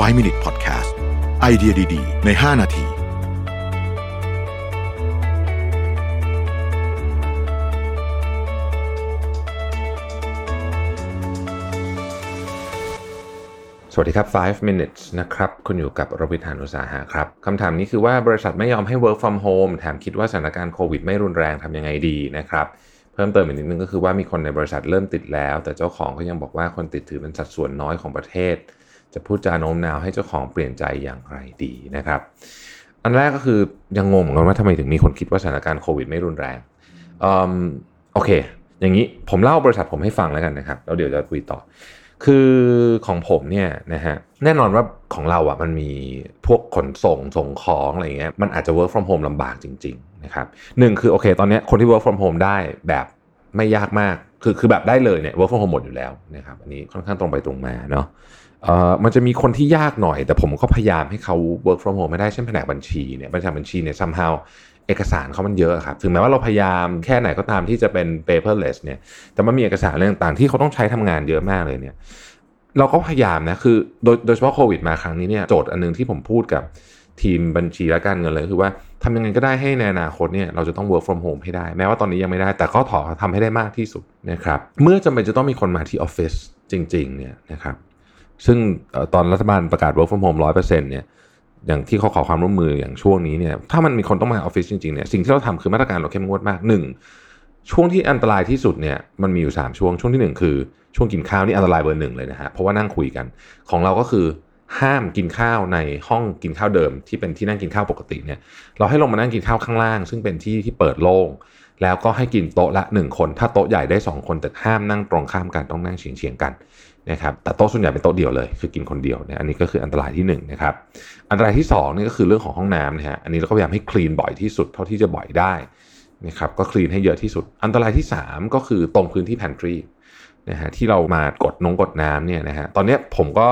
5 Minute Podcast ไอเดียดี ๆ ใน 5 นาทีสวัสดีครับ 5 minutes นะครับ คุณอยู่กับรวิทยานุสาหะครับ คำถามนี้คือว่าบริษัทไม่ยอมให้ work from home แถมคิดว่าสถานการณ์โควิดไม่รุนแรงทำยังไงดีนะครับ เพิ่มเติมอีกนิดนึงก็คือว่ามีคนในบริษัทเริ่มติดแล้ว แต่เจ้าของก็ยังบอกว่าคนติดถือเป็นสัดส่วนน้อยของประเทศ จะพูดจาโน้มน้าวให้เจ้าของเปลี่ยนใจอย่างไรดีนะครับ อันแรกก็คือยังงงเหมือนกันว่าทำไมถึงมีคนคิดว่าสถานการณ์โควิดไม่รุนแรงอืมโอเค อย่างนี้ผมเล่าบริษัทผมให้ฟังแล้วกันนะครับแล้วเดี๋ยวจะคุยต่อ คือของผมเนี่ยนะฮะแน่นอนว่าของเราอะมันมีพวกขนส่งส่งของอะไรเงี้ยมันอาจจะ work from home ลำบากจริง ๆ นะครับหนึ่งคือโอเค ตอนนี้คนที่ work from home ได้แบบไม่ยากมาก คือคือแบบได้เลยเนี่ย work from home หมดอยู่แล้วนะครับอันนี้ค่อนข้างตรงไปตรงมาเนาะเอ่อมันจะมีคนที่ยากหน่อย แต่ผมก็พยายามให้เขา work from home ไม่ได้เช่นแผนกบัญชีเนี่ยแผนกบัญชีเนี่ย somehow เอกสารเขามันเยอะครับ ถึงแม้ว่าเราพยายามแค่ไหนก็ตามที่จะเป็น paperless เนี่ย แต่มันมีเอกสารอะไรต่างๆ ที่เขาต้องใช้ทำงานเยอะมากเลยเนี่ย เราก็พยายามนะ คือโดยโดยเฉพาะโควิดมาครั้งนี้เนี่ย โจทย์อันนึงที่ผมพูดกับ ทีมบัญชีและการเงินเลยคือว่าทำยังไงก็ได้ให้ในอนาคตเนี่ยเราจะต้อง work from home ให้ได้ แม้ว่าตอนนี้ยังไม่ได้ แต่ก็ถอทำให้ได้มากที่สุดนะครับเมื่อจำเป็นจะต้องมีคนมาที่ออฟฟิศจริงๆเนี่ยนะครับซึ่งตอนรัฐบาลประกาศ work from home ร้อยเปอร์เซ็นต์เนี่ยอย่างที่เขาขอความร่วมมืออย่างช่วงนี้เนี่ยถ้ามันมีคนต้องมาออฟฟิศจริงๆเนี่ยสิ่งที่เราทำคือมาตรการเราเข้มงวดมากหนึ่งช่วงที่อันตรายที่สุดเนี่ยมันมีอยู่ 3 ช่วงช่วงที่ 1 คือช่วงกินข้าวนี่อันตรายเบอร์หนึ่งเลยนะฮะเพราะว่านั่งคุยกันของเราก็คือ ห้ามกินข้าวในห้องกินข้าวเดิม ที่เป็นที่นั่งกินข้าวปกติเนี่ยเราให้ลงมานั่งกินข้าวข้างล่าง ซึ่งเป็นที่ที่เปิดโล่งแล้วก็ให้กินโต๊ะละ 1 คน ถ้าโต๊ะใหญ่ได้ 2 คนแต่ห้ามนั่งตรงข้ามกันต้องนั่งเฉียงเฉียงๆกันนะครับแต่โต๊ะส่วนใหญ่เป็นโต๊ะเดียวเลย คือกินคนเดียวเนี่ยอันนี้ก็คืออันตรายที่1นนะครับอันตรายที่2นี่ก็คือเรื่องของห้องน้ำนะฮะอันนี้เราก็พยายามให้คลีนบ่อยที่สุดเท่าที่จะบ่อยได้นะครับก็คลีนให้เยอะที่สุด อันตรายที่ 3 ก็คือตรงพื้นที่ pantry นะฮะที่เรามากดนงกดน้ำเนี่ยนะฮะตอนนี้ผมก็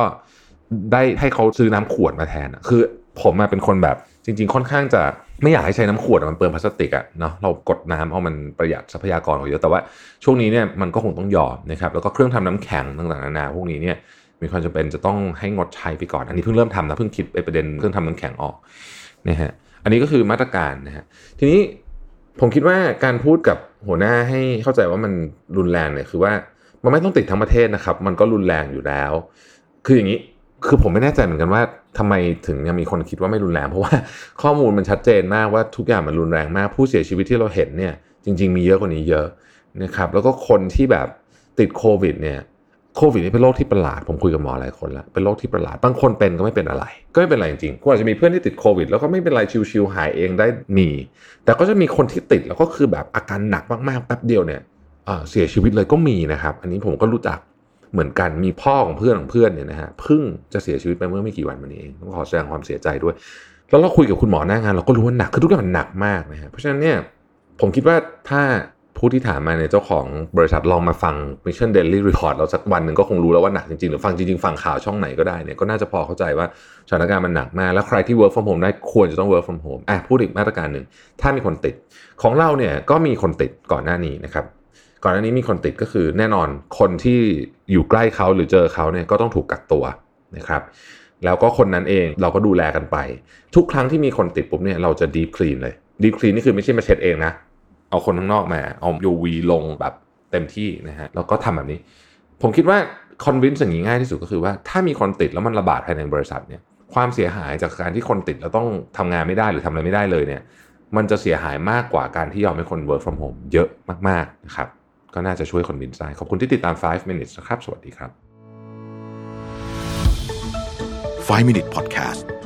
ได้ให้เขาซื้อน้ำขวดมาแทนอะคือผมมาเป็นคนแบบจริง ๆ ค่อนข้างจะไม่อยากให้ใช้น้ำขวดมันเปลืองพลาสติกอะเนาะเรากดน้ำเอามันประหยัดทรัพยากรกว่าเยอะแต่ว่าช่วงนี้เนี่ยมันก็คงต้องยอมนะครับแล้วก็เครื่องทำน้ำแข็งต่างๆนานาพวกนี้เนี่ยมีความจำเป็นจะต้องให้งดใช้ไปก่อน อันนี้เพิ่งเริ่มทำนะเพิ่งคิดไปประเด็นเครื่องทำน้ำแข็งออกนะฮะอันนี้ก็คือมาตรการนะฮะทีนี้ผมคิดว่าการพูดกับหัวหน้าให้เข้าใจว่ามันรุนแรงเนี่ยคือว่ามันไม่ต้องติดทั้งประเทศนะครับ มันก็รุนแรงอยู่แล้ว คืออย่างนี้ คือผมไม่แน่ใจเหมือนกันว่าทำไมถึงยังมีคนคิดว่าไม่รุนแรง เพราะว่าข้อมูลมันชัดเจนมากว่าทุกอย่างมันรุนแรงมาก ผู้เสียชีวิตที่เราเห็นเนี่ยจริง ๆ มีเยอะกว่านี้เยอะนะครับแล้วก็คนที่แบบติดโควิดเนี่ยโควิดนี่เป็นโรคที่ประหลาด ผมคุยกับหมอหลายคนแล้ว เป็นโรคที่ประหลาด บางคนเป็นก็ไม่เป็นอะไร ก็ไม่เป็นอะไรจริงๆก็อาจจะมีเพื่อนที่ติดโควิด แล้วก็ไม่เป็นไรชิวๆหายเองได้มี แต่ก็จะมีคนที่ติดแล้วก็คือแบบอาการหนักมากๆแป๊บเดียวเนี่ยเสียชีวิตเลยก็มีนะครับ อันนี้ผมก็รู้จัก เหมือนกันมีพ่อของเพื่อนของเพื่อนเนี่ยนะฮะเพิ่งจะเสียชีวิตไปเมื่อไม่กี่วันมานี้เองต้องขอแสดงความเสียใจด้วย แล้วเราคุยกับคุณหมอหน้างานเราก็รู้ว่าหนักคือทุกอย่างมันหนักมากนะฮะเพราะฉะนั้นเนี่ยผมคิดว่าถ้าผู้ที่ถามมาเนี่ยเจ้าของบริษัทลองมาฟัง Mission Daily Report เราสักวันหนึ่งก็คงรู้แล้วว่าหนักจริงๆ หรือฟังจริงๆ ฟังข่าวช่องไหนก็ได้เนี่ยก็น่าจะพอเข้าใจว่าสถานการณ์มันหนักมาก แล้วใครที่ work from home ได้ควรจะต้อง work from home อะพูดอีกมาตรการหนึ่งถ้ามีคนติด ของเราเนี่ยก็มีคนติดก่อนหน้านี้นะครับ ก่อนหน้านี้มีคนติดก็คือแน่นอนคนที่อยู่ใกล้เขาหรือเจอเขาเนี่ยก็ต้องถูกกักตัวนะครับแล้วก็คนนั้นเองเราก็ดูแลกันไป ทุกครั้งที่มีคนติดปุ๊บเนี่ยเราจะดีฟคลีนเลยดีฟคลีนนี่คือไม่ใช่มาเช็ดเองนะเอาคนข้างนอกมาเอา UV ลงแบบเต็มที่นะฮะแล้วก็ทำแบบนี้ ผมคิดว่าคอนวินส์อย่างนี้ง่ายที่สุดก็คือว่าถ้ามีคนติดแล้วมันระบาดภายในบริษัทเนี่ยความเสียหายจากการที่คนติดแล้วต้องทำงานไม่ได้หรือทำอะไรไม่ได้เลยเนี่ยมันจะเสียหายมากกว่าการที่ยอมให้คน work from home เยอะมากๆนะครับ ก็น่าจะช่วยคนวินได้ ขอบคุณที่ติดตาม 5 minutes นะครับ สวัสดีครับ 5 Minute Podcast